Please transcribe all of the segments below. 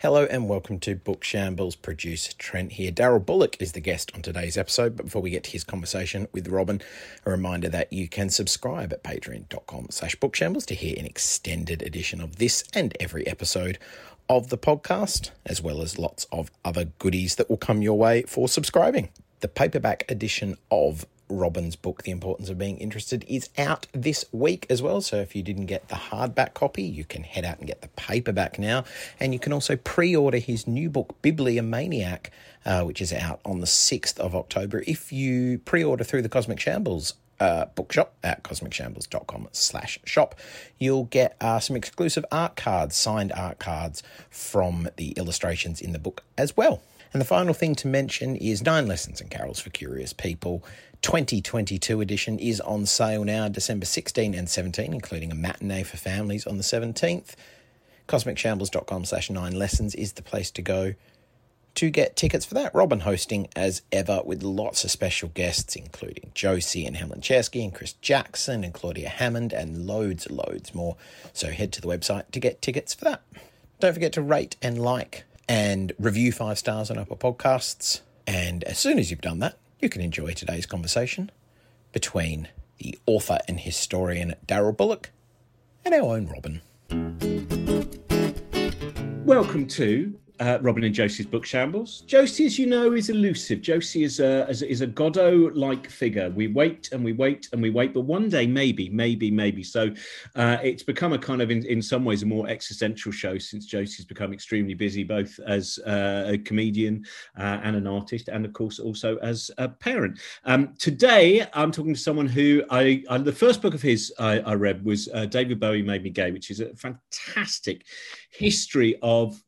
Hello and welcome to Book Shambles. Producer Trent here. Darryl Bullock is the guest on today's episode. But before we get to his conversation with Robin, a reminder that you can subscribe at patreon.com slash bookshambles to hear an extended edition of this and every episode of the podcast, as well as lots of other goodies that will come your way for subscribing. The paperback edition of Robin's book, The Importance of Being Interested, is out this week as well. So if you didn't get the hardback copy, you can head out and get the paperback now. And you can also pre order his new book, Bibliomaniac, uh, which is out on the 6th of October. If you pre order through the Cosmic Shambles uh, bookshop at cosmicshambles.com slash shop. You'll get uh, some exclusive art cards, signed art cards from the illustrations in the book as well. And the final thing to mention is Nine Lessons and Carols for Curious People. 2022 edition is on sale now, December 16 and 17, including a matinee for families on the 17th. CosmicShambles.com slash nine lessons is the place to go to get tickets for that. Robin hosting as ever with lots of special guests, including Josie and Helen Czerski and Chris Jackson and Claudia Hammond and loads, and loads more. So head to the website to get tickets for that. Don't forget to rate and like and review five stars on Apple Podcasts. And as soon as you've done that, you can enjoy today's conversation between the author and historian Darryl Bullock and our own Robin. Welcome to uh, Robin and Josie's book shambles. Josie, as you know, is elusive. Josie is a is, a Godot-like figure. We wait and we wait and we wait, but one day, maybe, maybe, maybe. So uh, it's become a kind of, in, in some ways, a more existential show since Josie's become extremely busy, both as uh, a comedian uh, and an artist, and of course also as a parent. Um, today, I'm talking to someone who I, I the first book of his I, I read was uh, David Bowie Made Me Gay, which is a fantastic history of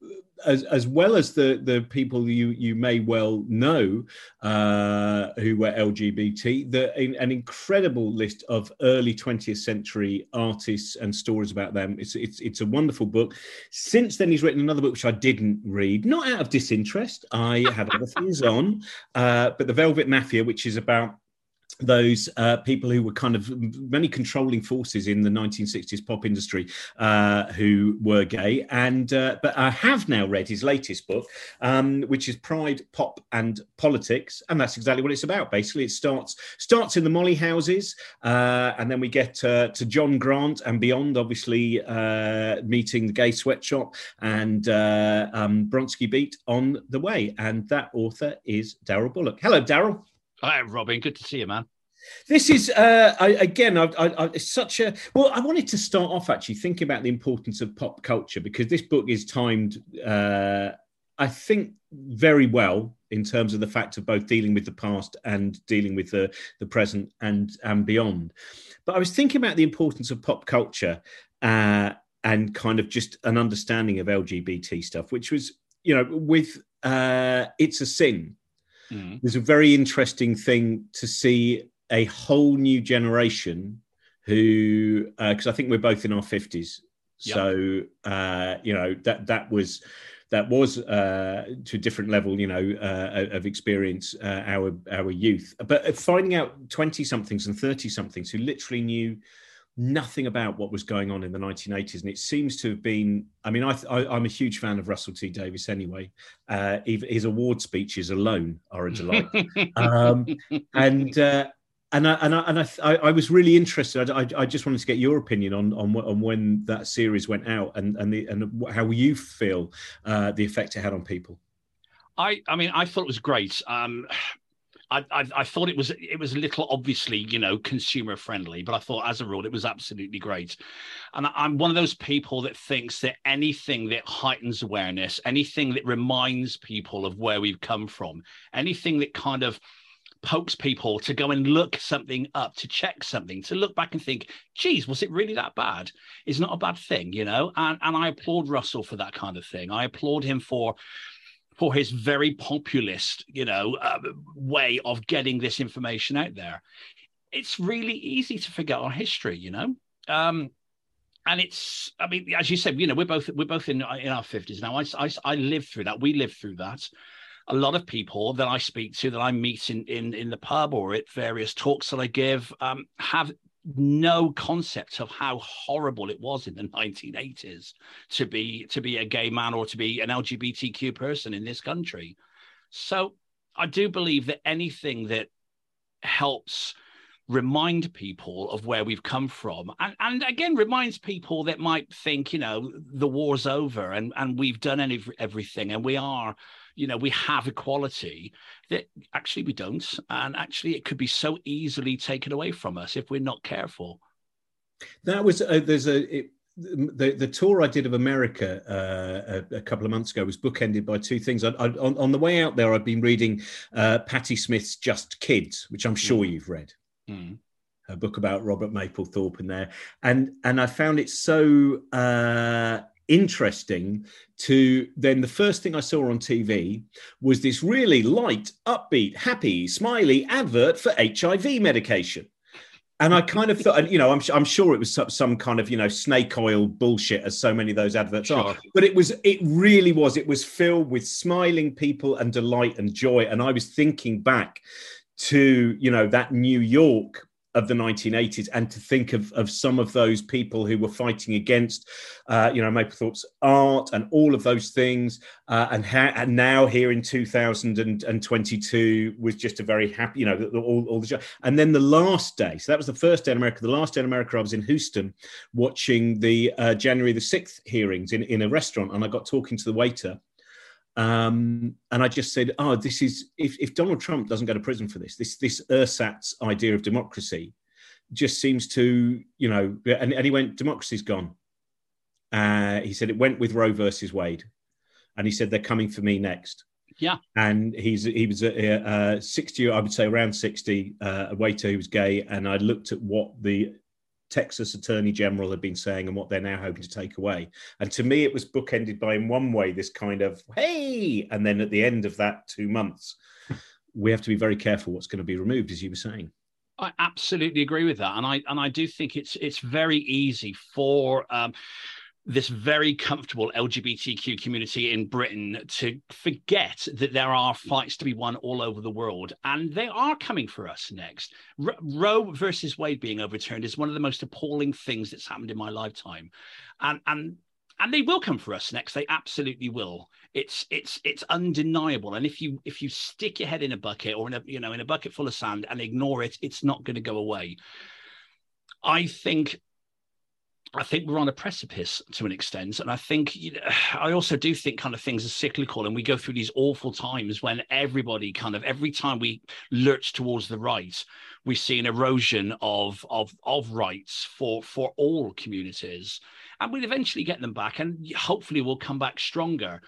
as, as well as the the people you you may well know uh, who were LGBT, the, an incredible list of early 20th century artists and stories about them. It's it's it's a wonderful book. Since then, he's written another book which I didn't read, not out of disinterest. I had other things on, uh, but the Velvet Mafia, which is about those uh, people who were kind of many controlling forces in the 1960s pop industry uh, who were gay. And uh, but I have now read his latest book um, which is Pride Pop and Politics. And that's exactly what it's about. Basically it starts starts in the Molly houses uh, and then we get uh, to John Grant and beyond obviously uh, meeting the gay sweatshop and um, Bronski Beat on the way. And that author is Darryl Bullock. Hello Darryl Hi, Robin. Good to see you, man. This is uh, I, again. I, I, it's such a well. I wanted to start off actually thinking about the importance of pop culture because this book is timed. Uh, I think very well in terms of the fact of both dealing with the past and dealing with the the present and and beyond. But I was thinking about the importance of pop culture uh, and kind of just an understanding of LGBT stuff, which was you know with uh, it's a sin mm. was a very interesting thing to see a whole new generation who, because uh, I think we're both in our fifties, yep. so uh, you know that that was that was uh, to a different level, you know, uh, of experience uh, our our youth. But finding out twenty somethings and thirty somethings who literally knew nothing about what was going on in the 1980s. And it seems to have been, I mean, I, am a huge fan of Russell T Davies anyway. Uh, his award speeches alone are a delight. um, and, uh, and I, and I, and I, I, was really interested. I, I, just wanted to get your opinion on, on on when that series went out and and the, and how you feel uh, the effect it had on people. I I mean I thought it was great. Um, I, I, I, thought it was it was a little obviously you know consumer friendly, but I thought as a rule it was absolutely great. And I'm one of those people that thinks that anything that heightens awareness, anything that reminds people of where we've come from, anything that kind of pokes people to go and look something up, to check something, to look back and think, geez, was it really that bad? Is not a bad thing, you know. And and I applaud Russell for that kind of thing. I applaud him for for his very populist, you know, uh, way of getting this information out there. It's really easy to forget our history, you know. Um, and it's, I mean, as you said, you know, we're both we're both in in our fifties now. I, I I through that. We lived through that. A lot of people that I speak to, that I meet in in in the pub or at various talks that I give, um, have no concept of how horrible it was in the 1980s to be to be a gay man or to be an LGBTQ person in this country. So I do believe that anything that helps remind people of where we've come from and, and again reminds people that might think you know the war's over and and we've done any, everything and we are you know we have equality that actually we don't and actually it could be so easily taken away from us if we're not careful that was uh, there's a it, the the tour I did of America uh, a, a, couple of months ago was bookended by two things. I, I, on, on, the way out there, I've been reading uh, Patti Smith's Just Kids, which I'm sure mm. you've read. Mm. A book about Robert Mapplethorpe in there, and and I found it so uh, interesting to then the first thing I saw on TV was this really light, upbeat, happy, smiley advert for HIV medication. And I kind of thought, you know, I'm, I'm sure it was some, some, kind of, you know, snake oil bullshit, as so many of those adverts sure. are. But it was, it really was. It was filled with smiling people and delight and joy. And I was thinking back to, you know, that New York of the 1980s and to think of, of some of those people who were fighting against, uh, you know, Mapplethorpe's art and all of those things. Uh, and, ha- and now here in 2022 was just a very happy, you know, all, all the show. And then the last day, so that was the first day in America. The last day in America, I was in Houston watching the uh, January the 6th hearings in, in a restaurant. And I got talking to the waiter um, and I just said, "Oh, this is if, if Donald Trump doesn't go to prison for this, this this ersatz idea of democracy just seems to, you know." And, and he went, "Democracy's gone." Uh, he said it went with Roe versus Wade, and he said they're coming for me next. Yeah, and he's he was a, a sixty, I would say around sixty, uh, a waiter who was gay, and I looked at what the Texas Attorney General had been saying and what they're now hoping to take away. And to me, it was bookended by, in one way, this kind of hey, and then at the end of that two months, we have to be very careful what's going to be removed, as you were saying. I absolutely agree with that, and I and I do think it's it's very easy for. Um, this very comfortable LGBTQ community in Britain to forget that there are fights to be won all over the world, and they are coming for us next. R- Roe versus Wade being overturned is one of the most appalling things that's happened in my lifetime, and and and they will come for us next. They absolutely will. It's it's it's undeniable. And if you if you stick your head in a bucket or in a you know in a bucket full of sand and ignore it, it's not going to go away. I think I think we're on a precipice to an extent. And I think, you know, I also do think kind of things are cyclical and we go through these awful times when everybody kind of, every time we lurch towards the right, we see an erosion of, of, of rights for, for all communities. And we'll eventually get them back and hopefully we'll come back stronger.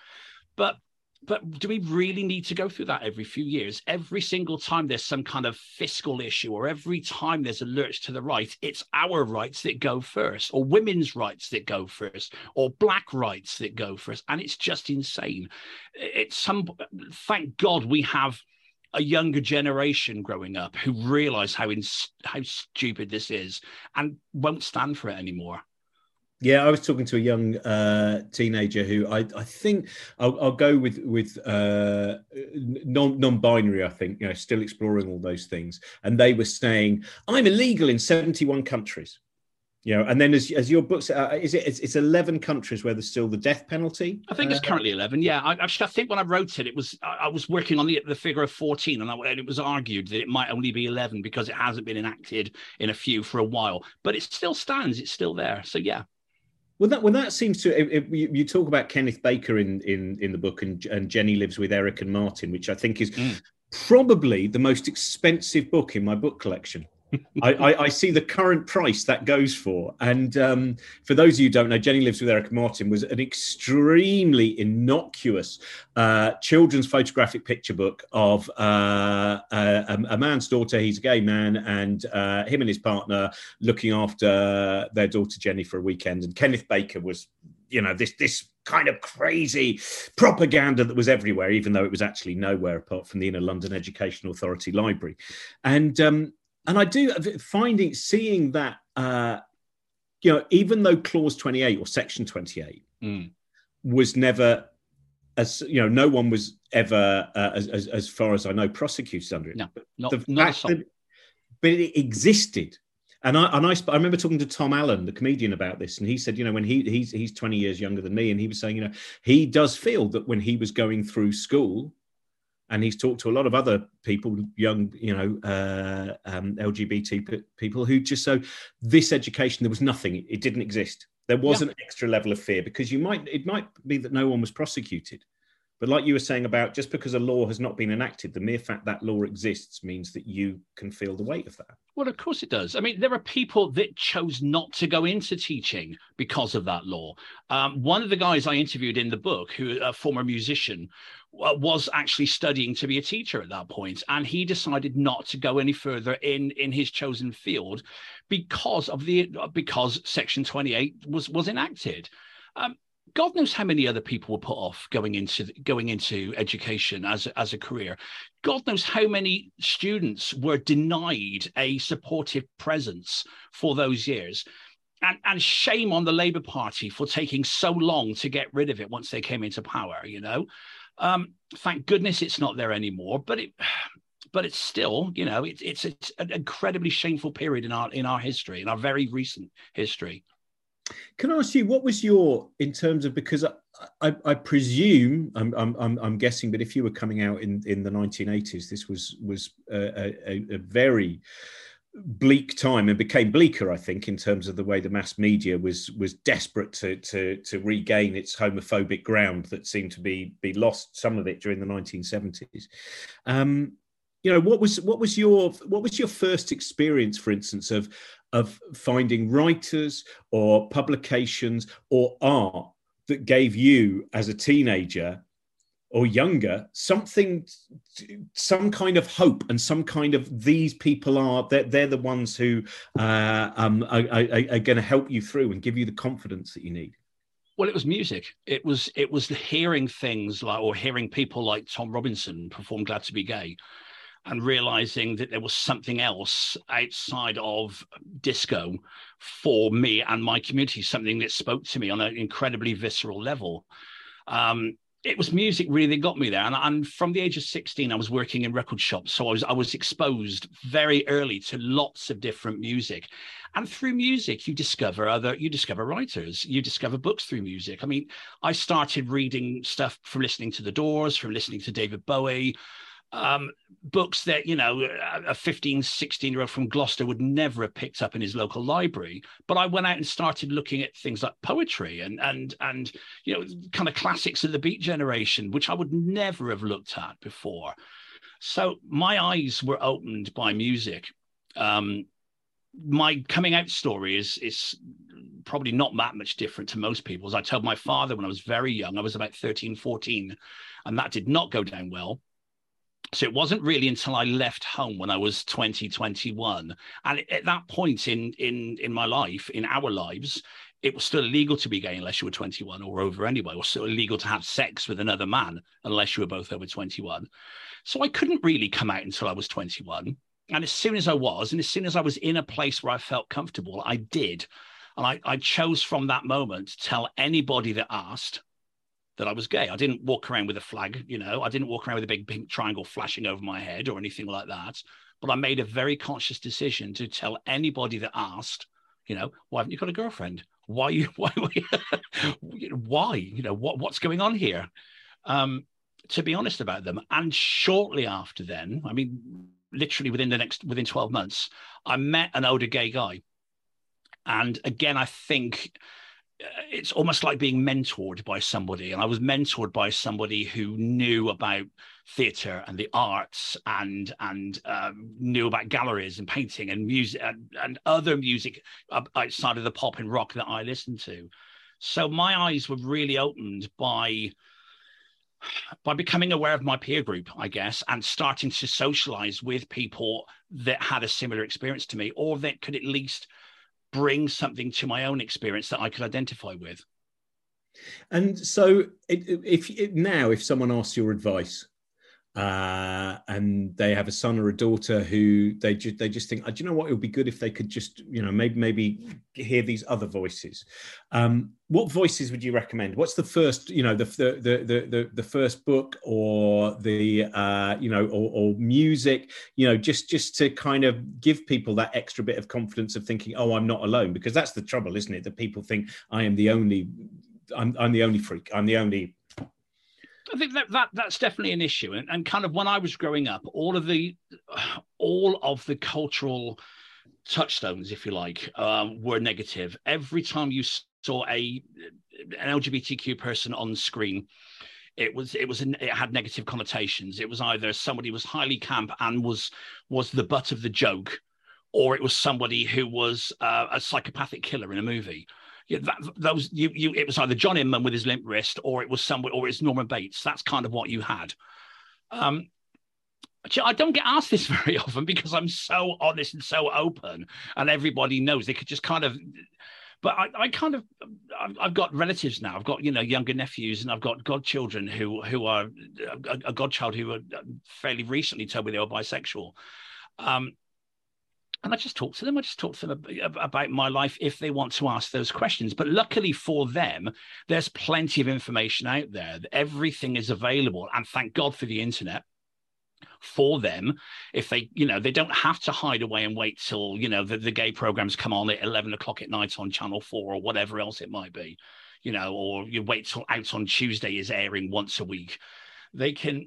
But but do we really need to go through that every few years? Every single time there's some kind of fiscal issue, or every time there's a lurch to the right, it's our rights that go first, or women's rights that go first, or black rights that go first. And it's just insane. It's some, thank God we have a younger generation growing up who realize how, in, how stupid this is and won't stand for it anymore. Yeah, I was talking to a young uh, teenager who I, I think I'll, I'll, go with with uh, non non-binary. I think you know, still exploring all those things, and they were saying I'm illegal in 71 countries. You know, and then as, as your books, uh, is it it's, it's, 11 countries where there's still the death penalty? I think it's uh, currently 11. Yeah, I, actually, I think when I wrote it, it was I, I was working on the the figure of 14, and, I, and it was argued that it might only be 11 because it hasn't been enacted in a few for a while, but it still stands. It's still there. So yeah. Well, that well that seems to if you, you, talk about Kenneth Baker in in in the book, and, and Jenny lives with Eric and Martin, which I think is mm. probably the most expensive book in my book collection. I, I, I, see the current price that goes for. And um, for those of you who don't know, Jenny Lives with Eric Martin was an extremely innocuous uh, children's photographic picture book of uh, a, a, man's daughter. He's a gay man, and uh, him and his partner looking after their daughter Jenny for a weekend. And Kenneth Baker was, you know, this this kind of crazy propaganda that was everywhere, even though it was actually nowhere apart from the Inner London Education Authority Library. And um, and I do finding seeing that uh, you know even though Clause twenty eight or Section twenty eight mm. was never as you know, no one was ever, uh, as, as, as far as I know, prosecuted under it. No, not, the not fact that, but it existed and I and I, I remember talking to Tom Allen, the comedian, about this, and he said, you know, when he he's he's 20 years younger than me, and he was saying, you know, he does feel that when he was going through school, and he's talked to a lot of other people, young, you know, uh, um, LGBT people who just so this education there was nothing, it didn't exist. There was yeah. an extra level of fear because you might it might be that no one was prosecuted, but like you were saying about just because a law has not been enacted, the mere fact that law exists means that you can feel the weight of that. Well, of course it does. I mean, there are people that chose not to go into teaching because of that law. Um, one of the guys I interviewed in the book, who a former musician, was actually studying to be a teacher at that point, and he decided not to go any further in in his chosen field because of the because Section Twenty Eight was was enacted. Um, God knows how many other people were put off going into going into education as as a career. God knows how many students were denied a supportive presence for those years. And, and shame on the Labour Party for taking so long to get rid of it once they came into power, you know. Um, thank goodness it's not there anymore, but it but it's still, you know, it, it's it's an incredibly shameful period in our in our history, in our very recent history. Can I ask you what was your in terms of because I, I, I presume I'm, I'm I'm guessing, but if you were coming out in in the 1980s, this was was a, a, a very bleak time and became bleaker i think in terms of the way the mass media was was desperate to to to regain its homophobic ground that seemed to be be lost some of it during the 1970s um you know what was what was your what was your first experience for instance of of finding writers or publications or art that gave you as a teenager or younger something some kind of hope and some kind of these people are they're, they're the ones who uh, um, are, are, are going to help you through and give you the confidence that you need. Well it was music. It was it was hearing things like or hearing people like tom robinson perform glad to be gay and realizing that there was something else outside of disco for me and my community, something that spoke to me on an incredibly visceral level. Um, it was music really that got me there. And, and, from the age of 16, I was working in record shops. So I was, I was exposed very early to lots of different music. And through music, you discover other, you discover writers, you discover books through music. I mean, I started reading stuff from listening to The Doors, from listening to David Bowie, um, books that you know a 15 16 year old from gloucester would never have picked up in his local library. But i went out and started looking at things like poetry and and and you know kind of classics of the beat generation which i would never have looked at before. So my eyes were opened by music. Um, my coming out story is is probably not that much different to most people's. I told my father when i was very young i was about 13 14 and that did not go down well so it wasn't really until I left home when I was 20, 21. And at that point in in in my life, in our lives, it was still illegal to be gay unless you were 21 or over anyway, or still illegal to have sex with another man unless you were both over 21. So I couldn't really come out until I was 21. And as soon as I was, and as soon as I was in a place where I felt comfortable, I did. And I, I chose from that moment to tell anybody that asked that I was gay. I didn't walk around with a flag, you know, I didn't walk around with a big pink triangle flashing over my head or anything like that. But I made a very conscious decision to tell anybody that asked, you know, why haven't you got a girlfriend? Why you why why? You know, what what's going on here? Um, to be honest about them. And shortly after then, I mean, literally within the next within 12 months, I met an older gay guy. And again, I think it's almost like being mentored by somebody. And I was mentored by somebody who knew about theatre and the arts and and um, knew about galleries and painting and music and, and other music outside of the pop and rock that I listened to. So my eyes were really opened by by becoming aware of my peer group, I guess, and starting to socialize with people that had a similar experience to me, or that could at least bring something to my own experience that I could identify with. And so, if, if now, if someone asks your advice, uh, and they have a son or a daughter who they just they just think, oh, do you know what? It would be good if they could just you know maybe maybe hear these other voices. Um, what voices would you recommend? What's the first you know the the the the, the first book or the uh, you know or, or music you know just just to kind of give people that extra bit of confidence of thinking, oh, I'm not alone because that's the trouble, isn't it? That people think I am the only I'm, I'm the only freak. I'm the only I think that, that that's definitely an issue, and, and kind of when I was growing up, all of the all of the cultural touchstones, if you like, um, were negative. Every time you saw a an LGBTQ person on screen, it was it was an, it had negative connotations. It was either somebody was highly camp and was was the butt of the joke, or it was somebody who was uh, a psychopathic killer in a movie that, those you you it was either John Inman with his limp wrist, or it was somewhere, or it's Norman Bates. That's kind of what you had. Um, I don't get asked this very often because I'm so honest and so open, and everybody knows they could just kind of. But I, I kind of, I've, I've, got relatives now. I've got you know younger nephews, and I've got godchildren who who are a, a godchild who were fairly recently told me they were bisexual. Um, and I just talk to them. I just talk to them about my life if they want to ask those questions. But luckily for them, there's plenty of information out there. Everything is available, and thank God for the internet for them if they you know they don't have to hide away and wait till you know the, the gay programs come on at 11 o'clock at night on channel 4 or whatever else it might be you know or you wait till out on tuesday is airing once a week they can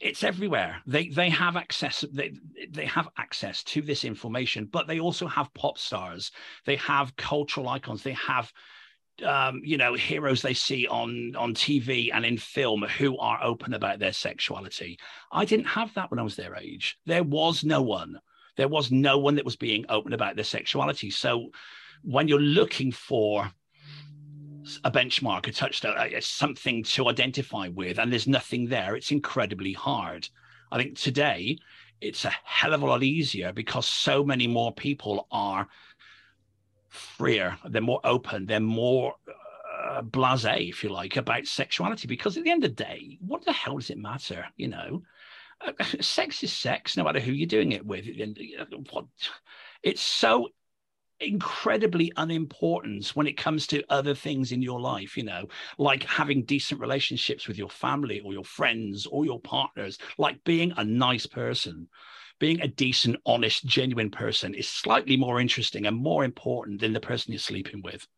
it's everywhere. They they have access they they have access to this information, but they also have pop stars. They have cultural icons. They have um, you know heroes they see on on TV and in film who are open about their sexuality. I didn't have that when I was their age. There was no one. There was no one that was being open about their sexuality. So when you're looking for a benchmark, a touchstone, it's something to identify with, and there's nothing there, it's incredibly hard. I think today it's a hell of a lot easier because so many more people are freer, they're more open, they're more uh, blase, if you like, about sexuality. Because at the end of the day, what the hell does it matter? You know, uh, sex is sex, no matter who you're doing it with. And what it's so incredibly unimportant when it comes to other things in your life, you know, like having decent relationships with your family or your friends or your partners, like being a nice person. Being a decent, honest, genuine person is slightly more interesting and more important than the person you're sleeping with.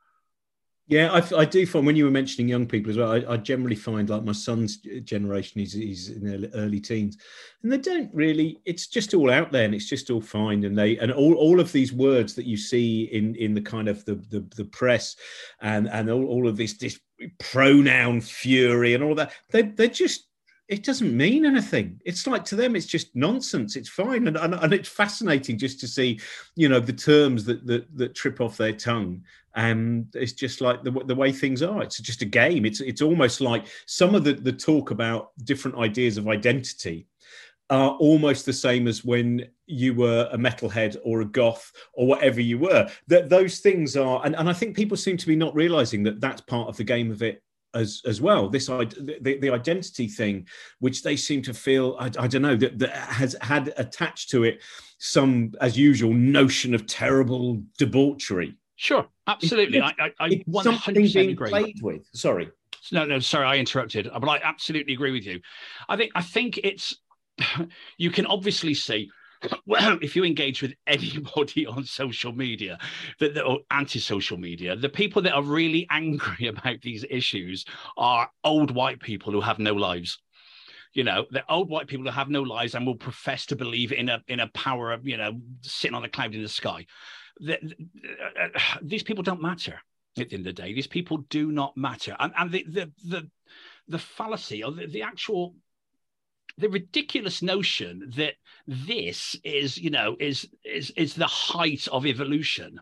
Yeah, I, I, do find when you were mentioning young people as well, I, I generally find like my son's generation, he's, he's in their early teens, and they don't really. It's just all out there, and it's just all fine. And they and all, all of these words that you see in in the kind of the the, the press, and and all, all of this this pronoun fury and all that, they they're just it doesn't mean anything. It's like to them, it's just nonsense. It's fine, and, and, and it's fascinating just to see, you know, the terms that that, that trip off their tongue. And it's just like the, the way things are. It's just a game. It's it's almost like some of the the talk about different ideas of identity are almost the same as when you were a metalhead or a goth or whatever you were. That those things are, and, and I think people seem to be not realizing that that's part of the game of it as as well. This the, the identity thing, which they seem to feel, I, I don't know, that, that has had attached to it some, as usual, notion of terrible debauchery. Sure, absolutely. It's, I, I, I 100% agree. Played with. Sorry. No, no, sorry, I interrupted. But I absolutely agree with you. I think I think it's you can obviously see well, if you engage with anybody on social media, that or anti-social media, the people that are really angry about these issues are old white people who have no lives. You know, the old white people who have no lives and will profess to believe in a in a power of you know sitting on a cloud in the sky. The, uh, uh, these people don't matter at the end of the day. These people do not matter, and and the the the, the fallacy or the, the actual the ridiculous notion that this is you know is is is the height of evolution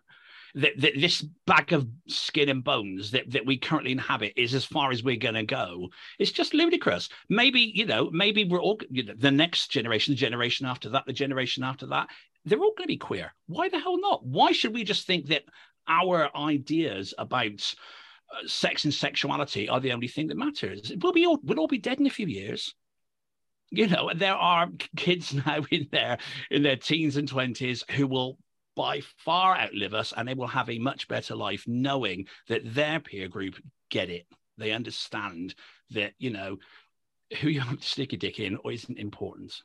that, that this bag of skin and bones that, that we currently inhabit is as far as we're going to go it's just ludicrous maybe you know maybe we're all you know, the next generation the generation after that the generation after that they're all going to be queer why the hell not why should we just think that our ideas about uh, sex and sexuality are the only thing that matters. We'll be all, we'll all be dead in a few years. You know, there are kids now in their in their teens and twenties who will by far outlive us, and they will have a much better life knowing that their peer group get it. They understand that you know who you have to stick a dick in or isn't important.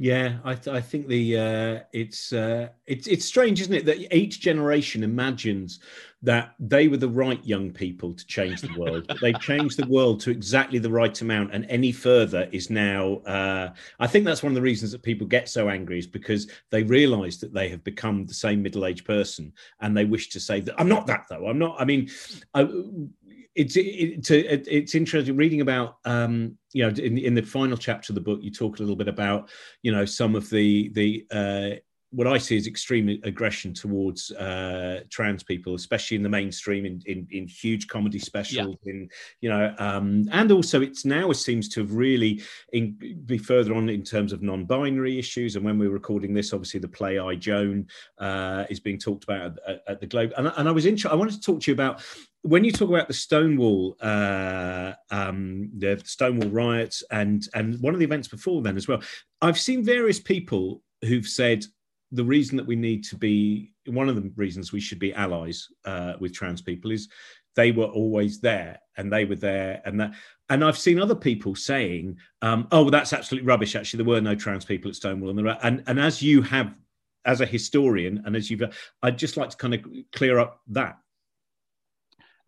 Yeah, I, th- I think the uh, it's uh, it's it's strange, isn't it, that each generation imagines that they were the right young people to change the world, they've changed the world to exactly the right amount, and any further is now. Uh, I think that's one of the reasons that people get so angry is because they realise that they have become the same middle-aged person, and they wish to say that I'm not that though. I'm not. I mean, I, it's it's it's interesting reading about um, you know in, in the final chapter of the book you talk a little bit about you know some of the the uh, what I see is extreme aggression towards uh, trans people, especially in the mainstream, in in, in huge comedy specials, yeah. in you know, um, and also it's now it seems to have really in, be further on in terms of non-binary issues. And when we're recording this, obviously the play I Joan uh, is being talked about at, at the Globe, and, and I was interested. I wanted to talk to you about when you talk about the Stonewall, uh, um, the Stonewall riots, and and one of the events before then as well, I've seen various people who've said the reason that we need to be one of the reasons we should be allies uh, with trans people is they were always there and they were there and that and I've seen other people saying, um, "Oh, well, that's absolutely rubbish." Actually, there were no trans people at Stonewall, and there are, and and as you have, as a historian, and as you've, I'd just like to kind of clear up that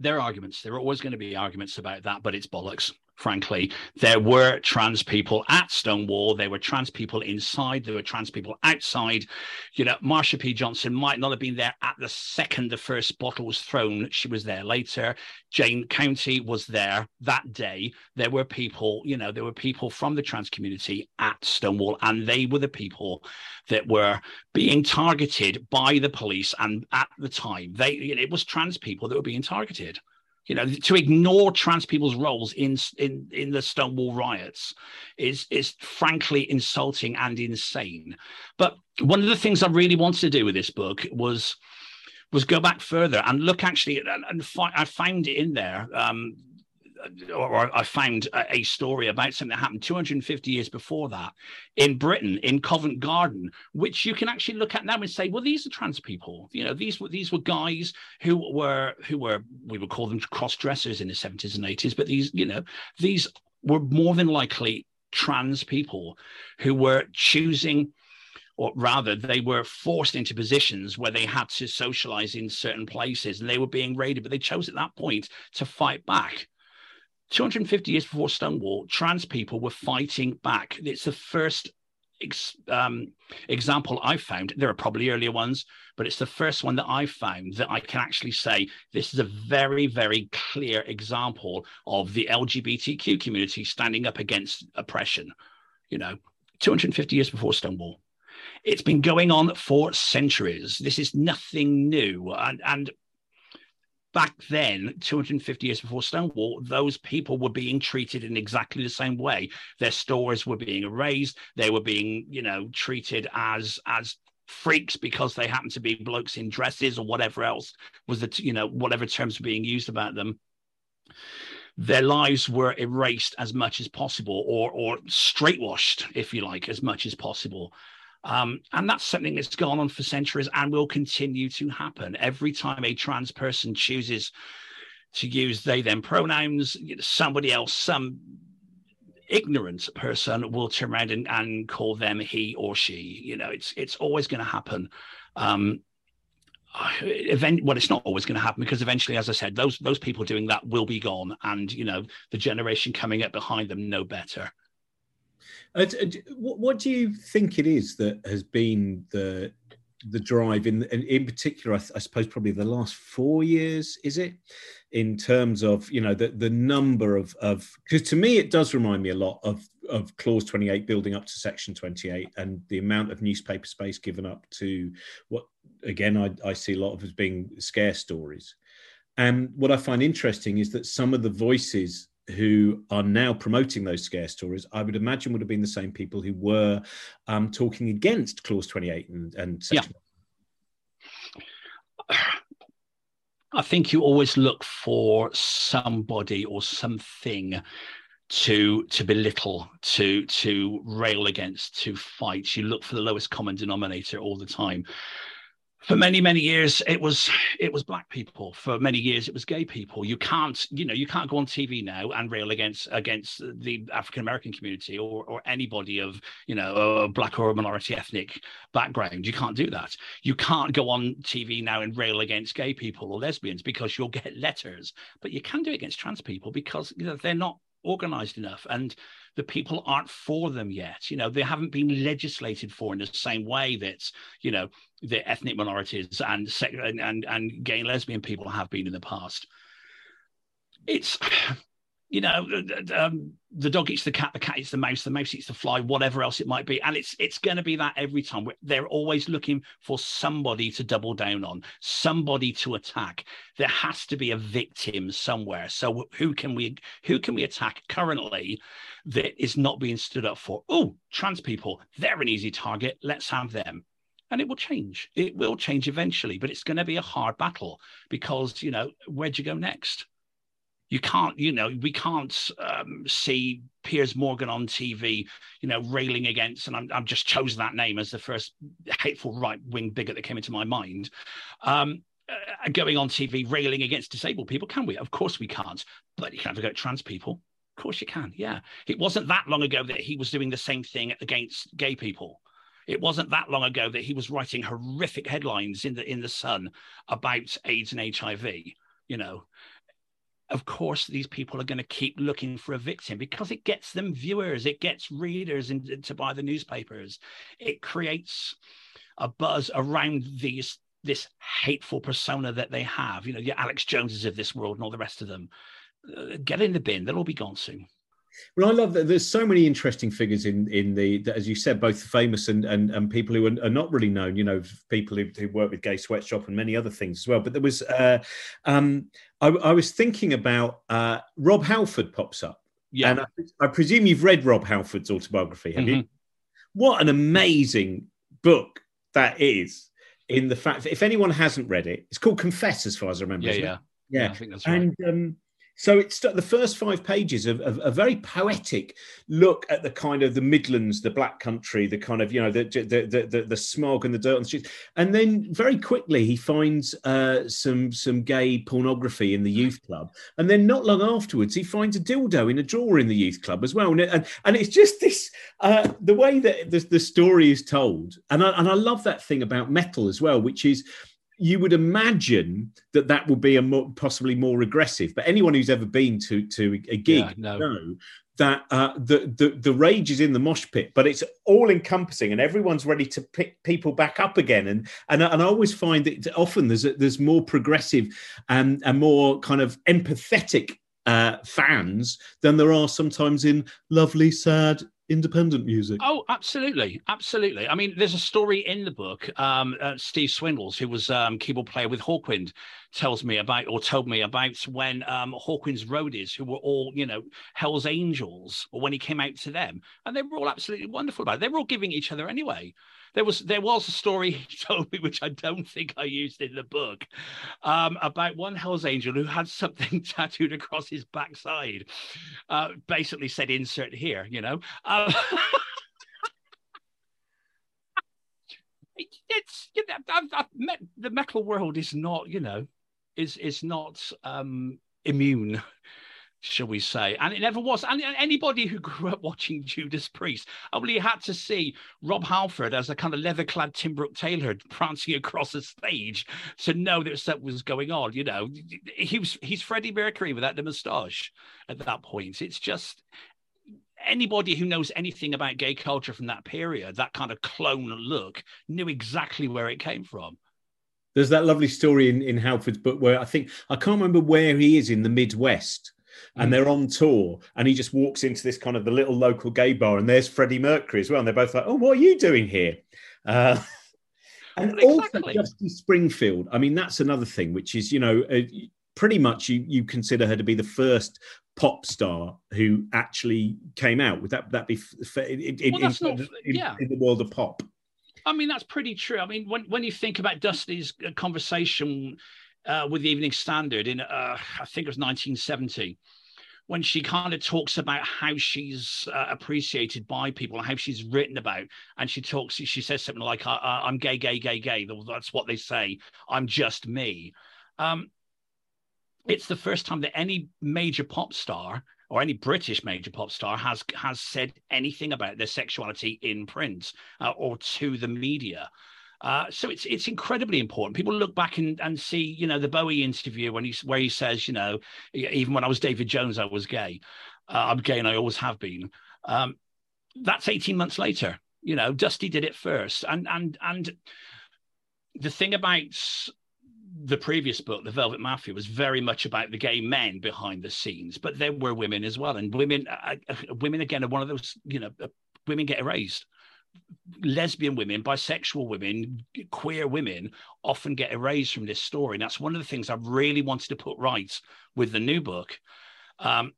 there are arguments. There are always going to be arguments about that, but it's bollocks frankly. There were trans people at Stonewall. There were trans people inside. There were trans people outside. You know, Marsha P. Johnson might not have been there at the second the first bottle was thrown. She was there later. Jayne County was there that day. There were people, you know, there were people from the trans community at Stonewall, and they were the people that were being targeted by the police. And at the time, they it was trans people that were being targeted you know to ignore trans people's roles in in in the stonewall riots is is frankly insulting and insane. But one of the things i really wanted to do with this book was was go back further and look actually and, and fi- i found it in there um, or I found a story about something that happened 250 years before that in Britain, in Covent Garden, which you can actually look at now and say, well, these are trans people. You know, these were these were guys who were who were we would call them cross dressers in the 70s and 80s, but these, you know, these were more than likely trans people who were choosing or rather they were forced into positions where they had to socialize in certain places and they were being raided but they chose at that point to fight back 250 years before Stonewall, trans people were fighting back. It's the first ex, um, example I've found. There are probably earlier ones, but it's the first one that I've found that I can actually say this is a very, very clear example of the LGBTQ community standing up against oppression. You know, 250 years before Stonewall. It's been going on for centuries. This is nothing new. And, and back then, 250 years before Stonewall, those people were being treated in exactly the same way. Their stores were being erased. They were being, you know, treated as as freaks because they happened to be blokes in dresses or whatever else was the, you know, whatever terms were being used about them. Their lives were erased as much as possible, or or straightwashed, if you like, as much as possible. Um, and that's something that's gone on for centuries and will continue to happen. Every time a trans person chooses to use they them pronouns, somebody else, some ignorant person will turn around and, and call them he or she. You know, it's it's always going to happen. Um, event well it's not always going to happen because eventually as i said those those people doing that will be gone and you know the generation coming up behind them know better uh, what, do you think it is that has been the the drive in in, particular? I, I, suppose probably the last four years is it in terms of you know the the number of of because to me it does remind me a lot of of clause 28 building up to section 28 and the amount of newspaper space given up to what again I, I see a lot of as being scare stories and what i find interesting is that some of the voices who are now promoting those scare stories, I would imagine would have been the same people who were um, talking against Clause 28 and, and yeah. I think you always look for somebody or something to to belittle, to to rail against, to fight. You look for the lowest common denominator all the time for many many years it was it was black people. For many years it was gay people. You can't you know you can't go on tv now and rail against against the african american community or or anybody of you know a black or a minority ethnic background. You can't do that. You can't go on tv now and rail against gay people or lesbians because you'll get letters. But you can do it against trans people because you know, they're not organized enough. And the people aren't for them yet. You know they haven't been legislated for in the same way that you know the ethnic minorities and and and, gay and lesbian people have been in the past. It's you know, um, the dog eats the cat, the cat eats the mouse, the mouse eats the fly, whatever else it might be, and it's it's going to be that every time. They're always looking for somebody to double down on, somebody to attack. There has to be a victim somewhere. So who can we who can we attack currently that is not being stood up for? Oh, trans people, they're an easy target. Let's have them and it will change. It will change eventually, but it's going to be a hard battle because you know where'd you go next? You can't, you know, we can't um, see Piers Morgan on TV, you know, railing against, and I'm, I've just chosen that name as the first hateful right wing bigot that came into my mind. Um, uh, going on TV railing against disabled people, can we? Of course we can't. But you can have to go at trans people. Of course you can. Yeah. It wasn't that long ago that he was doing the same thing against gay people. It wasn't that long ago that he was writing horrific headlines in the in the Sun about AIDS and HIV. You know, of course these people are going to keep looking for a victim because it gets them viewers it gets readers in, to buy the newspapers. It creates a buzz around these this hateful persona that they have. You know the alex joneses of this world and all the rest of them. Uh, get in the bin they'll all be gone soon well, I love that. There's so many interesting figures in in the, as you said, both famous and and, and people who are, are not really known. You know, people who, who, work with Gay Sweatshop and many other things as well. But there was, uh, um, I, I, was thinking about uh, Rob Halford pops up. Yeah, and I, I, presume you've read Rob Halford's autobiography, have mm-hmm. you? What an amazing book that is! In the fact, if anyone hasn't read it, it's called Confess, as far as I remember. Yeah, yeah. yeah. yeah. I think that's right. And um, so it's the first five pages of, of, a very poetic look at the kind of the Midlands, the Black Country, the kind of you know the the the, the, the smog and the dirt on the streets, and then very quickly he finds uh, some some gay pornography in the youth club, and then not long afterwards he finds a dildo in a drawer in the youth club as well, and and, and it's just this uh, the way that the, the story is told, and I, and I love that thing about metal as well, which is you would imagine that that would be a more, possibly more aggressive. But anyone who's ever been to to a gig yeah, no. know that uh, the, the the rage is in the mosh pit, but it's all encompassing, and everyone's ready to pick people back up again. And and, and I always find that often there's a, there's more progressive and and more kind of empathetic uh, fans than there are sometimes in lovely, sad, independent music. Oh, absolutely, absolutely. I mean, there's a story in the book. Um, uh, Steve Swindells, who was um, keyboard player with Hawkwind, tells me about or told me about when um, Hawkwind's roadies, who were all you know Hell's Angels, or when he came out to them, and they were all absolutely wonderful about it. They were all giving each other anyway there was there was a story he told me, which I don't think I used in the book, um, about one Hell's Angel who had something tattooed across his backside. Uh, basically said "insert here," you know. Um, it's you know, I've, I've met, the metal world is not you know is is not um, immune shall we say. And it never was. And anybody who grew up watching Judas Priest only had to see Rob Halford as a kind of leather clad Tim Brooke Taylor prancing across the stage to know that something was going on. You know, he was he's Freddie Mercury without the moustache at that point. It's just anybody who knows anything about gay culture from that period, that kind of clone look, knew exactly where it came from. There's that lovely story in, in Halford's book where I think I can't remember where he is in the Midwest and mm. they're on tour and he just walks into this kind of the little local gay bar and there's Freddie Mercury as well and they're both like oh what are you doing here uh, and exactly. also Dusty Springfield I mean that's another thing which is you know uh, pretty much you you consider her to be the first pop star who actually came out would that that be in, in, well, in, not, yeah. in the world of pop I mean, that's pretty true. I mean, when, when you think about Dusty's uh, conversation uh, with the Evening Standard in, uh, I think it was 1970, when she kind of talks about how she's uh, appreciated by people and how she's written about. And she talks, she says something like, I, am gay, gay, gay, gay. That's what they say. I'm just me. Um, it's the first time that any major pop star or any British major pop star has has said anything about their sexuality in print uh, or to the media. Uh, so it's it's incredibly important. People look back and, and see, you know, the Bowie interview when he's where he says, you know, even when I was David Jones, I was gay. Uh, I'm gay and I always have been. Um, that's 18 months later. You know, Dusty did it first. And and and the thing about the previous book, The Velvet Mafia, was very much about the gay men behind the scenes, but there were women as well. And women, uh, uh women again are one of those, you know, uh, women get erased lesbian women, bisexual women, queer women often get erased from this story. And that's one of the things I really wanted to put right with the new book. Um,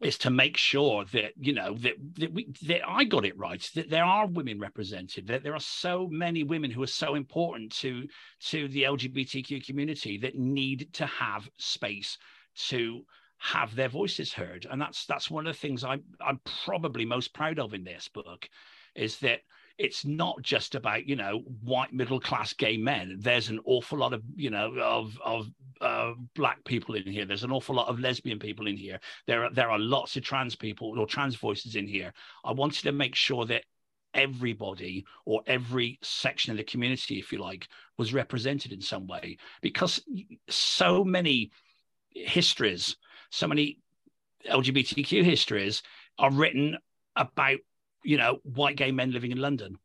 is to make sure that you know that that, we, that I got it right. That there are women represented. That there are so many women who are so important to to the LGBTQ community that need to have space to have their voices heard. And that's that's one of the things I'm I'm probably most proud of in this book is that it's not just about you know white middle class gay men. There's an awful lot of you know of of uh, black people in here. There's an awful lot of lesbian people in here. There are there are lots of trans people or trans voices in here. I wanted to make sure that everybody or every section of the community if you like was represented in some way. Because so many histories so many lgbtq histories are written about you know, white gay men living in London.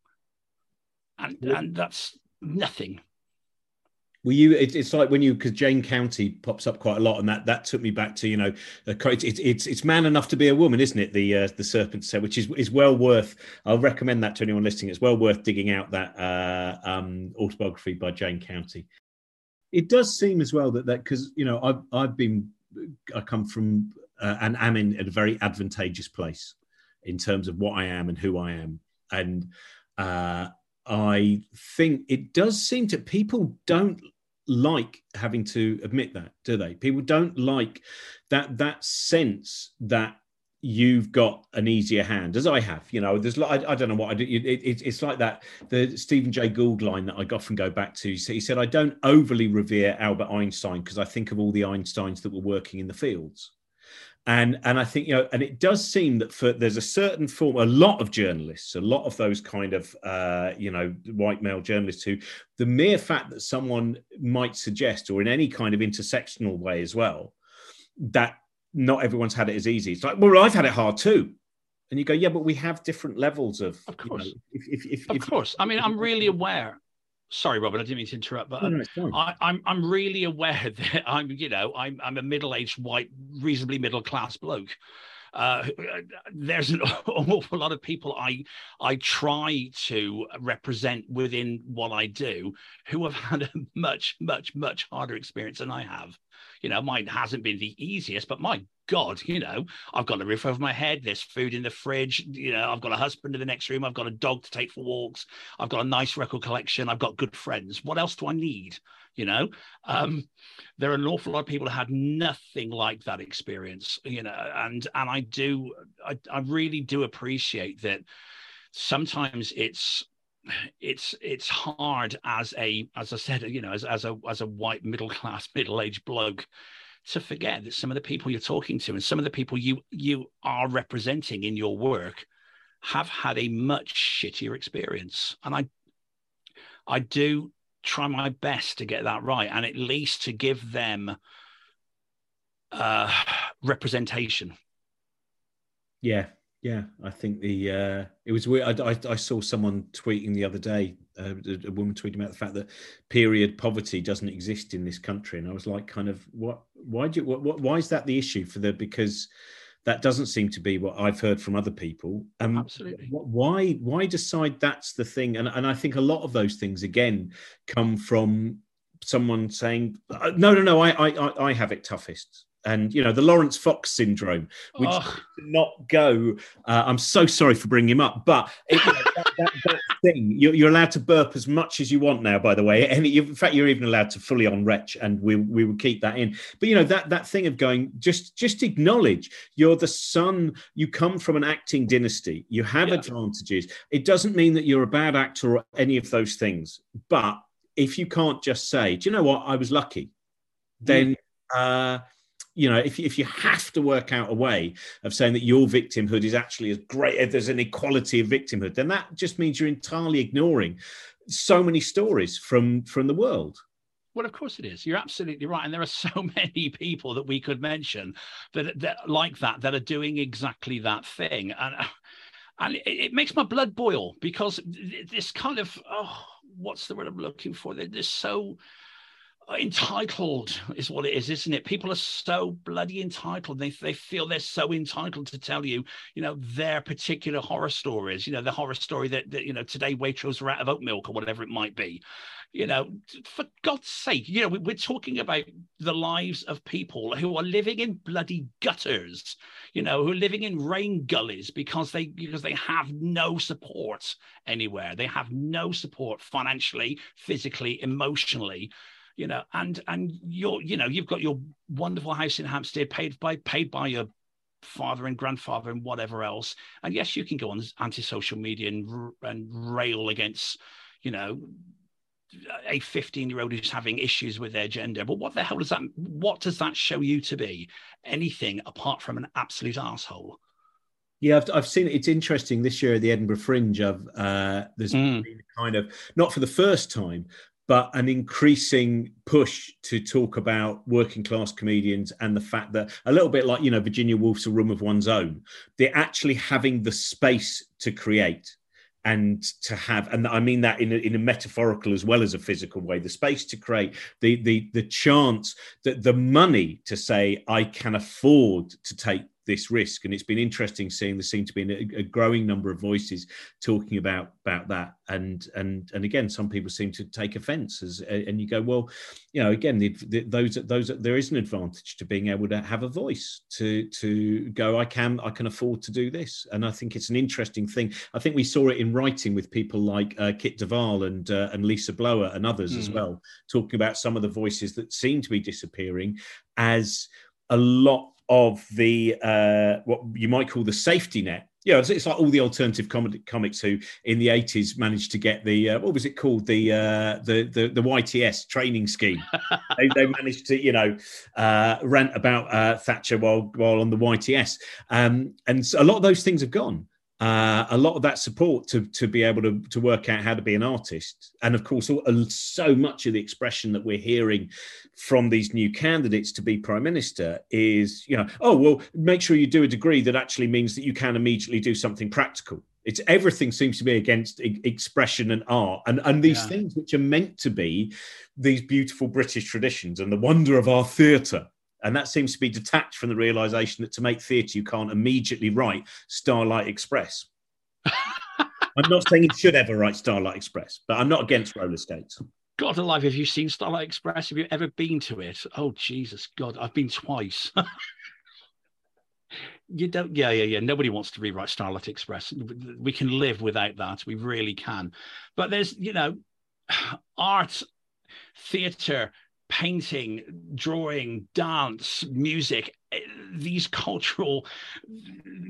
And, and that's nothing. Were you? It, it's like when you because Jayne County pops up quite a lot, and that that took me back to you know, it's it's it's man enough to be a woman, isn't it? The uh, the serpent said, which is is well worth. I'll recommend that to anyone listening. It's well worth digging out that uh, um, autobiography by Jayne County. It does seem as well that that because you know I've I've been I come from uh, and am in a very advantageous place in terms of what I am and who I am. And uh, I think it does seem to people don't like having to admit that, do they? People don't like that that sense that you've got an easier hand, as I have. You know, there's I, I don't know what I do. It, it, it's like that the Stephen Jay Gould line that I often go back to. He said, "I don't overly revere Albert Einstein because I think of all the Einsteins that were working in the fields." And and I think you know, and it does seem that for there's a certain form, a lot of journalists, a lot of those kind of uh, you know white male journalists who, the mere fact that someone might suggest, or in any kind of intersectional way as well, that not everyone's had it as easy. It's like, well, I've had it hard too. And you go, yeah, but we have different levels of. Of course. You know, if, if, if, of course. I mean, I'm really aware sorry, Robin, I didn't mean to interrupt, but no, no, I, am I'm, I'm really aware that I'm you know I'm I'm a middle aged white, reasonably middle class bloke. Uh, there's an awful lot of people I I try to represent within what I do who have had a much much much harder experience than I have. You know, mine hasn't been the easiest, but my God, you know, I've got a roof over my head. There's food in the fridge. You know, I've got a husband in the next room. I've got a dog to take for walks. I've got a nice record collection. I've got good friends. What else do I need? You know, um, there are an awful lot of people who had nothing like that experience. You know, and and I do, I, I really do appreciate that. Sometimes it's it's it's hard as a as I said, you know, as as a as a white middle class middle aged bloke to forget that some of the people you're talking to and some of the people you you are representing in your work have had a much shittier experience. And i i do try my best to get that right and at least to give them uh representation. Yeah yeah i think the uh it was weird i, I, I saw someone tweeting the other day uh, a woman tweeting about the fact that period poverty doesn't exist in this country, and I was like, kind of, what? Why do? You, what, what, why is that the issue for the? Because that doesn't seem to be what I've heard from other people. Um, Absolutely. Why? Why decide that's the thing? And and I think a lot of those things again come from someone saying, uh, "No, no, no, I I I have it toughest." And you know the Laurence Fox syndrome, which oh. not go. Uh, I'm so sorry for bringing him up, but it, that, that, that thing, you're, you're, allowed to burp as much as you want now. By the way, and in fact, you're even allowed to fully on retch, and we we will keep that in. But you know that that thing of going, just just acknowledge you're the son. You come from an acting dynasty. You have yeah. advantages. It doesn't mean that you're a bad actor or any of those things. But if you can't just say, do you know what, I was lucky, then. Mm. Uh, you know, if, if you have to work out a way of saying that your victimhood is actually as great, if there's an equality of victimhood, then that just means you're entirely ignoring so many stories from from the world. Well, of course it is. You're absolutely right, and there are so many people that we could mention that, that like that that are doing exactly that thing, and and it, it makes my blood boil because this kind of oh, what's the word I'm looking for? They're so entitled is what it is isn't it? People are so bloody entitled. They, they feel they're so entitled to tell you you know their particular horror stories you know the horror story that, that you know today waitrose are out of oat milk or whatever it might be. You know for god's sake you know we, we're talking about the lives of people who are living in bloody gutters you know who are living in rain gullies because they because they have no support anywhere. They have no support financially physically emotionally you know, and and you're, you know, you've got your wonderful house in Hampstead paid by paid by your father and grandfather and whatever else. And yes, you can go on anti-social media and and rail against, you know, a 15 year old who's having issues with their gender but what the hell does that what does that show you to be anything apart from an absolute asshole yeah, I've, I've seen. It's interesting this year at the Edinburgh Fringe. I've uh, there's mm. been kind of not for the first time, but an increasing push to talk about working class comedians and the fact that a little bit like you know Virginia Woolf's A Room of One's Own, they're actually having the space to create and to have and i mean that in a, in a metaphorical as well as a physical way the space to create the the the chance that the money to say i can afford to take this risk. And it's been interesting seeing there seem to be a, a, growing number of voices talking about about that. And and and again, some people seem to take offence. As and you go, well, you know, again, the, the, those those there is an advantage to being able to have a voice to to go. I can I can afford to do this, and I think it's an interesting thing. I think we saw it in writing with people like uh, Kit de Waal and uh, and Lisa Blower and others mm. as hmm. well, talking about some of the voices that seem to be disappearing as a lot of the uh, what you might call the safety net. Yeah, it's, it's like all the alternative com- comics who in the eighties managed to get the uh, what was it called the uh, the, the the YTS training scheme. they, they, managed to you know uh, rant about uh, Thatcher while while on the YTS, um, and so a lot of those things have gone uh, a lot of that support to to be able to to work out how to be an artist, and of course, so much of the expression that we're hearing from these new candidates to be prime minister is, you know, oh well, make sure you do a degree that actually means that you can immediately do something practical. It's everything seems to be against expression and art, and and these yeah. things which are meant to be these beautiful British traditions and the wonder of our theatre and that seems to be detached from the realization that to make theatre, you can't immediately write Starlight Express. I'm not saying you should ever write Starlight Express, but I'm not against roller skates. God alive, have you seen Starlight Express? Have you ever been to it? Oh, Jesus God, I've been twice. you don't, yeah, yeah, yeah. Nobody wants to rewrite Starlight Express. We can live without that. We really can. But there's, you know, art, theatre, painting, drawing, dance, music, eh, these cultural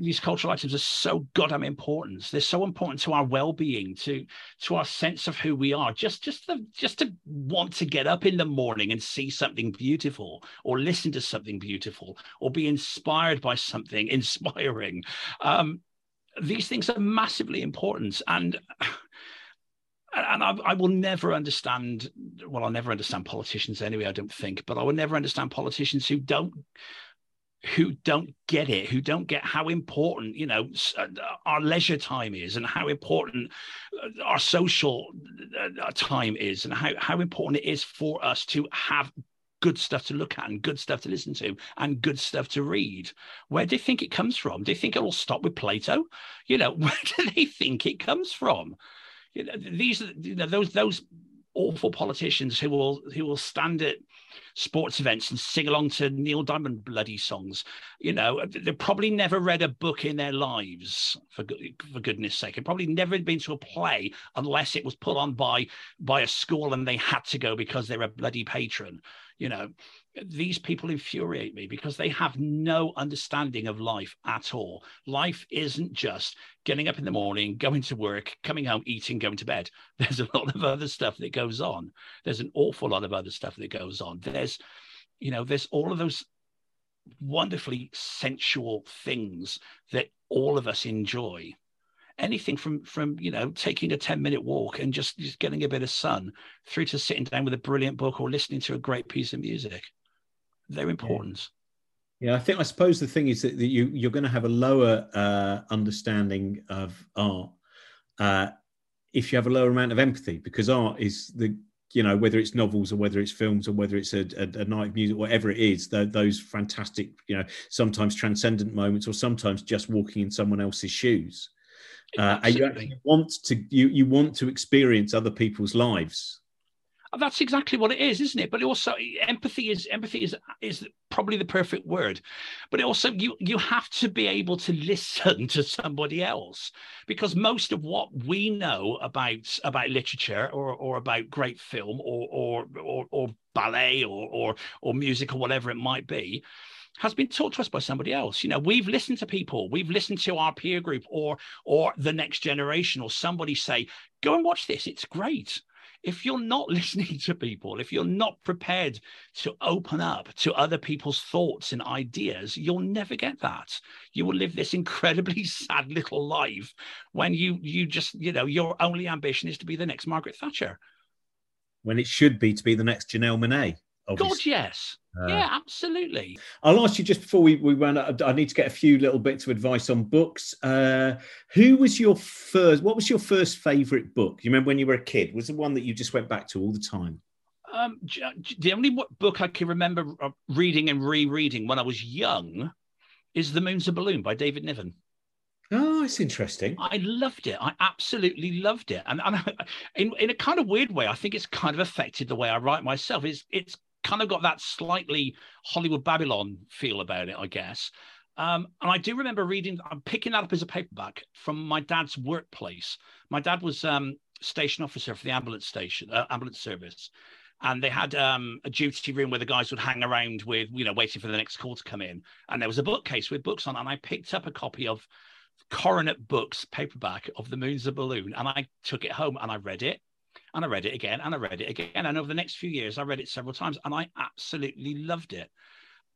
these cultural items are so goddamn important. They're so important to our well-being, to to our sense of who we are. Just just the, just to want to get up in the morning and see something beautiful, or listen to something beautiful, or be inspired by something inspiring. Um, these things are massively important, and and I, I, will never understand. Well, I'll never understand politicians anyway. I don't think, but I will never understand politicians who don't who don't get it, who don't get how important you know uh, our leisure time is, and how important uh, our social uh, time is, and how how important it is for us to have good stuff to look at and good stuff to listen to and good stuff to read. Where do you think it comes from? Do you think it will stop with Plato? You know, where do they think it comes from? These you know, those those awful politicians who will who will stand at sports events and sing along to Neil Diamond bloody songs. You know, they've probably never read a book in their lives, for for goodness sake. They've probably never been to a play unless it was put on by by a school and they had to go because they're a bloody patron. You know, these people infuriate me because they have no understanding of life at all. Life isn't just getting up in the morning, going to work, coming home, eating, going to bed. There's a lot of other stuff that goes on. There's an awful lot of other stuff that goes on. There's, you know, there's all of those wonderfully sensual things that all of us enjoy anything from from you know taking a 10 minute walk and just, just getting a bit of sun through to sitting down with a brilliant book or listening to a great piece of music. Their importance. Yeah, I think I suppose the thing is that, that you you're going to have a lower uh, understanding of art uh, if you have a lower amount of empathy because art is the you know whether it's novels or whether it's films or whether it's a, a, a night of music whatever it is the, those fantastic you know sometimes transcendent moments or sometimes just walking in someone else's shoes uh, and you actually want to you you want to experience other people's lives that's exactly what it is, isn't it? But also empathy is empathy is is probably the perfect word. But also you you have to be able to listen to somebody else because most of what we know about about literature or or about great film or or or, or ballet or, or or music or whatever it might be has been taught to us by somebody else. You know, we've listened to people, we've listened to our peer group or or the next generation or somebody say, go and watch this, it's great if you're not listening to people, if you're not prepared to open up to other people's thoughts and ideas, you'll never get that. You will live this incredibly sad little life when you you just, you know, your only ambition is to be the next Margaret Thatcher. When it should be to be the next Janelle Monáe. God, yes. Uh, yeah, absolutely. I'll ask you just before we, we run out, I need to get a few little bits of advice on books. Uh, who was your first, what was your first favorite book? You remember when you were a kid? Was the one that you just went back to all the time? Um, the only book I can remember uh, reading and rereading when I was young is The Moon's a Balloon by David Niven. Oh, it's interesting. I loved it. I absolutely loved it, and, and in in a kind of weird way, I think it's kind of affected the way I write myself. It's it's kind of got that slightly Hollywood Babylon feel about it, I guess. Um, and I do remember reading, I'm picking that up as a paperback from my dad's workplace. My dad was um, station officer for the ambulance station, uh, ambulance service. And they had um, a duty room where the guys would hang around with, you know, waiting for the next call to come in. And there was a bookcase with books on. And I picked up a copy of Coronet Books paperback of The Moon's a Balloon. And I took it home and I read it and I read it again and I read it again. And over the next few years, I read it several times and I absolutely loved it.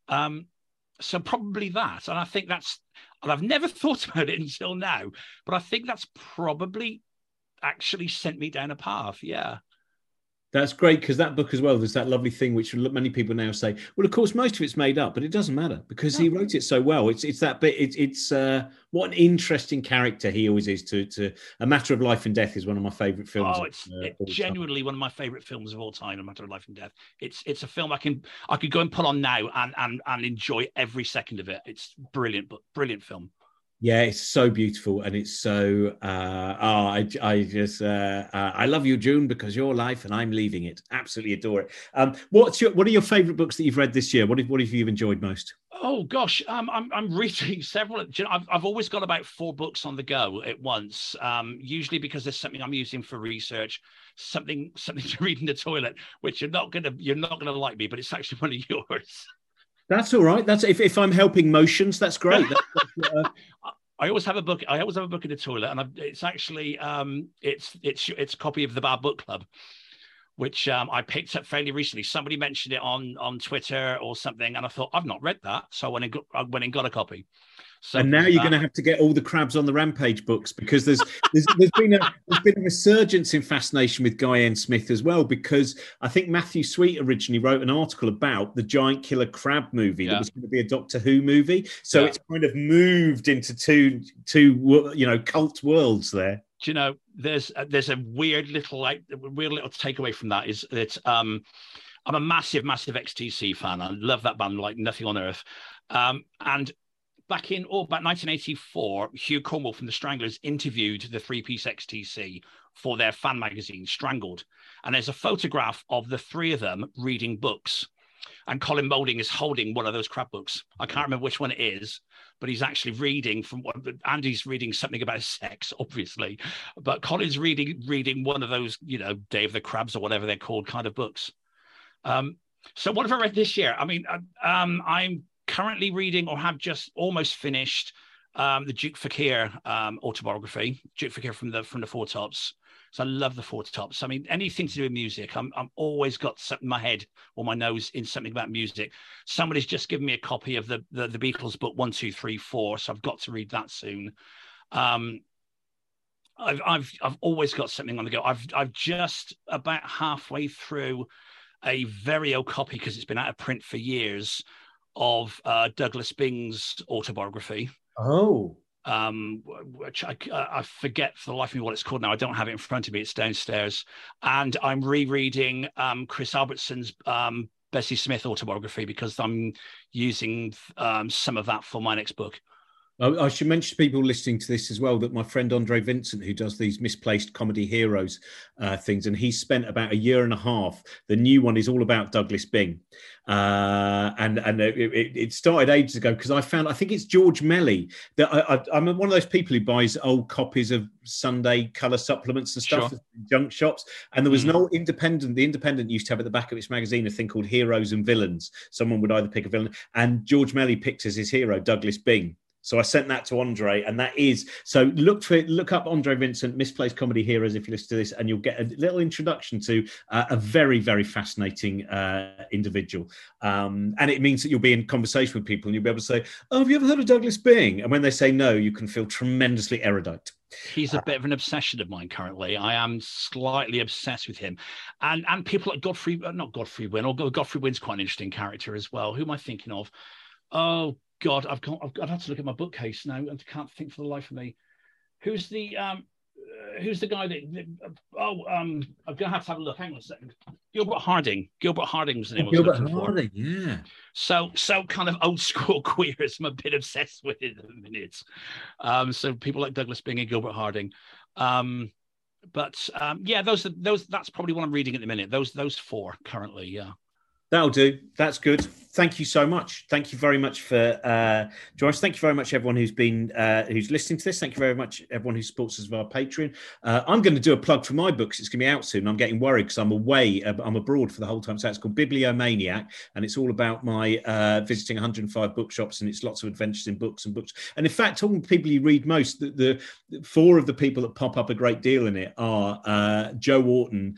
Um, so probably that. And I think that's, and I've never thought about it until now, but I think that's probably actually sent me down a path. Yeah. That's great because that book as well. There's that lovely thing which many people now say. Well, of course, most of it's made up, but it doesn't matter because no. he wrote it so well. It's it's that bit. It's it's uh, what an interesting character he always is. To to a matter of life and death is one of my favorite films. Oh, it's uh, genuinely one of my favorite films of all time. A matter of life and death. It's it's a film I can I could go and put on now and and and enjoy every second of it. It's brilliant, but brilliant film. Yeah, it's so beautiful, and it's so. Uh, oh, I, I just, uh, uh, I love you, June, because your life, and I'm leaving it. Absolutely adore it. Um, what's your, what are your favourite books that you've read this year? What have, what have you enjoyed most? Oh gosh, um, I'm I'm reading several. You know, I've I've always got about four books on the go at once. Um, usually because there's something I'm using for research, something something to read in the toilet, which you're not gonna you're not gonna like me, but it's actually one of yours. That's all right. That's if, if I'm helping motions, that's great. That's, that's, uh... I always have a book. I always have a book in the toilet, and I've, it's actually um, it's it's it's a copy of the Bad Book Club, which um, I picked up fairly recently. Somebody mentioned it on on Twitter or something, and I thought I've not read that, so I went and got, I went and got a copy. And now you're going to have to get all the crabs on the rampage books because there's there's, there's been a there's been a resurgence in fascination with Guy N. Smith as well because I think Matthew Sweet originally wrote an article about the giant killer crab movie yeah. that was going to be a Doctor Who movie. So yeah. it's kind of moved into two two you know cult worlds there. Do you know there's a, there's a weird little like weird little takeaway from that is that um I'm a massive massive XTC fan. I love that band like nothing on earth. Um, and back in oh, about 1984, Hugh Cornwell from the Stranglers interviewed the three piece XTC for their fan magazine, Strangled. And there's a photograph of the three of them reading books. And Colin Moulding is holding one of those crap books. I can't remember which one it is, but he's actually reading from what Andy's reading something about sex, obviously. But Colin's reading reading one of those, you know, Day of the Crabs or whatever they're called kind of books. Um, so what have I read this year? I mean, uh, um, I'm currently reading or have just almost finished um, the Duke Fakir um, autobiography, Duke Fakir from the from the Four Tops. So I love the Four Tops. I mean, anything to do with music, I'm I'm always got something in my head or my nose in something about music. Somebody's just given me a copy of the the, the Beatles book one, two, three, four. So I've got to read that soon. Um, I've I've I've always got something on the go. I've I've just about halfway through a very old copy because it's been out of print for years of uh, Douglas Byng's autobiography. Oh. Um, which I, I forget for the life of me what it's called now. I don't have it in front of me. It's downstairs, and I'm rereading um, Chris Albertson's um, Bessie Smith autobiography because I'm using um, some of that for my next book. I should mention to people listening to this as well that my friend Andre Vincent, who does these misplaced comedy heroes uh, things, and he spent about a year and a half. The new one is all about Douglas Byng, uh, and and it, it, started ages ago because I found I think it's George Melly that I, am one of those people who buys old copies of Sunday colour supplements and stuff, sure. junk shops, and there was mm. no independent. The Independent used to have at the back of its magazine a thing called Heroes and Villains. Someone would either pick a villain, and George Melly picked as his hero Douglas Byng. So I sent that to Andre, and that is so. Look for it. look up Andre Vincent, misplaced comedy heroes, if you listen to this, and you'll get a little introduction to uh, a very very fascinating uh, individual. Um, and it means that you'll be in conversation with people, and you'll be able to say, "Oh, have you ever heard of Douglas Byng?" And when they say no, you can feel tremendously erudite. He's a bit of an obsession of mine currently. I am slightly obsessed with him, and and people like Godfrey, uh, not Godfrey Winn, although Godfrey Winn's quite an interesting character as well. Who am I thinking of? Oh God, I've got, I've, I'd have to look at my bookcase now and can't think for the life of me. Who's the um, uh, who's the guy that, that oh um, I'm gonna have to have a look. Hang on a second. Gilbert Harding. Gilbert Harding was the name. Oh, Gilbert Harding, for. yeah. So so kind of old school queers. I'm a bit obsessed with it at the minute. Um, so people like Douglas Byng and Gilbert Harding. Um, but um, yeah, those those that's probably what I'm reading at the minute. Those those four currently, yeah. That'll do. That's good thank you so much. Thank you very much for uh, joining us. Thank you very much, everyone who's been uh, who's listening to this. Thank you very much, everyone who supports us via Patreon. Uh, I'm going to do a plug for my books. It's going to be out soon. I'm getting worried because I'm away. Uh, I'm abroad for the whole time. So it's called Bibliomaniac, and it's all about my uh, visiting 105 bookshops, and it's lots of adventures in books and books. And in fact, all the people you read most, the, the four of the people that pop up a great deal in it are uh, Joe Orton,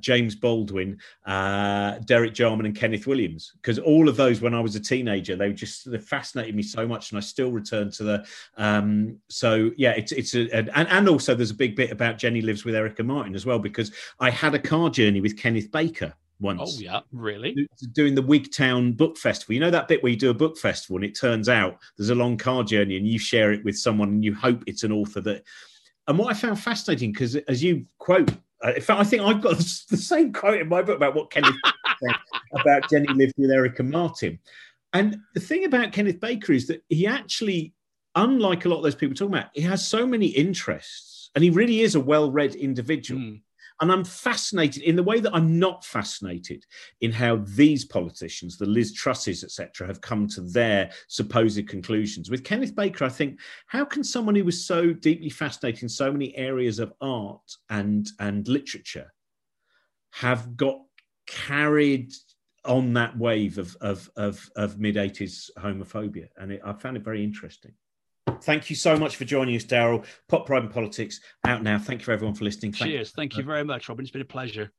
James Baldwin, Derek Jarman, and Kenneth Williams, because all of those when I was a teenager. They just they fascinated me so much, and I still return to the. Um, so yeah, it's it's a, and and also there's a big bit about Jenny lives with Eric and Martin as well because I had a car journey with Kenneth Baker once. Oh yeah, really? Doing the Wigtown Book Festival. You know that bit where you do a book festival and it turns out there's a long car journey and you share it with someone and you hope it's an author that. And what I found fascinating because as you quote, uh, in fact, I think I've got the same quote in my book about what Kenneth about Jenny lived with Eric and Martin. And the thing about Kenneth Baker is that he actually, unlike a lot of those people talking about, he has so many interests and he really is a well read individual. Mm. And I'm fascinated in the way that I'm not fascinated in how these politicians, the Liz Trusses, etc., have come to their supposed conclusions. With Kenneth Baker, I think, how can someone who was so deeply fascinated in so many areas of art and, and literature have got carried on that wave of of of, of mid 80s homophobia and it, i found it very interesting. Thank you so much for joining us Darryl. Pop pride and politics out now. Thank you everyone for listening. Thank cheers. Thank you very much robin. It's been a pleasure.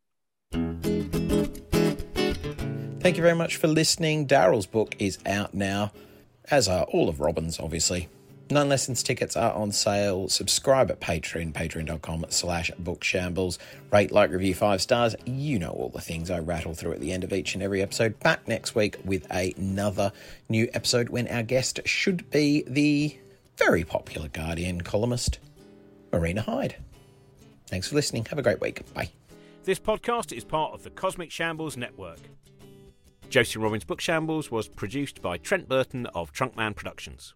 Thank you very much for listening. Darryl's book is out now as are all of robin's obviously Nine Lessons tickets are on sale. Subscribe at Patreon, patreon.com slash bookshambles. Rate, like, review five stars. You know all the things I rattle through at the end of each and every episode. Back next week with another new episode when our guest should be the very popular Guardian columnist, Marina Hyde. Thanks for listening. Have a great week. Bye. This podcast is part of the Cosmic Shambles Network. Josie Robbins Book Shambles was produced by Trent Burton of Trunkman Productions.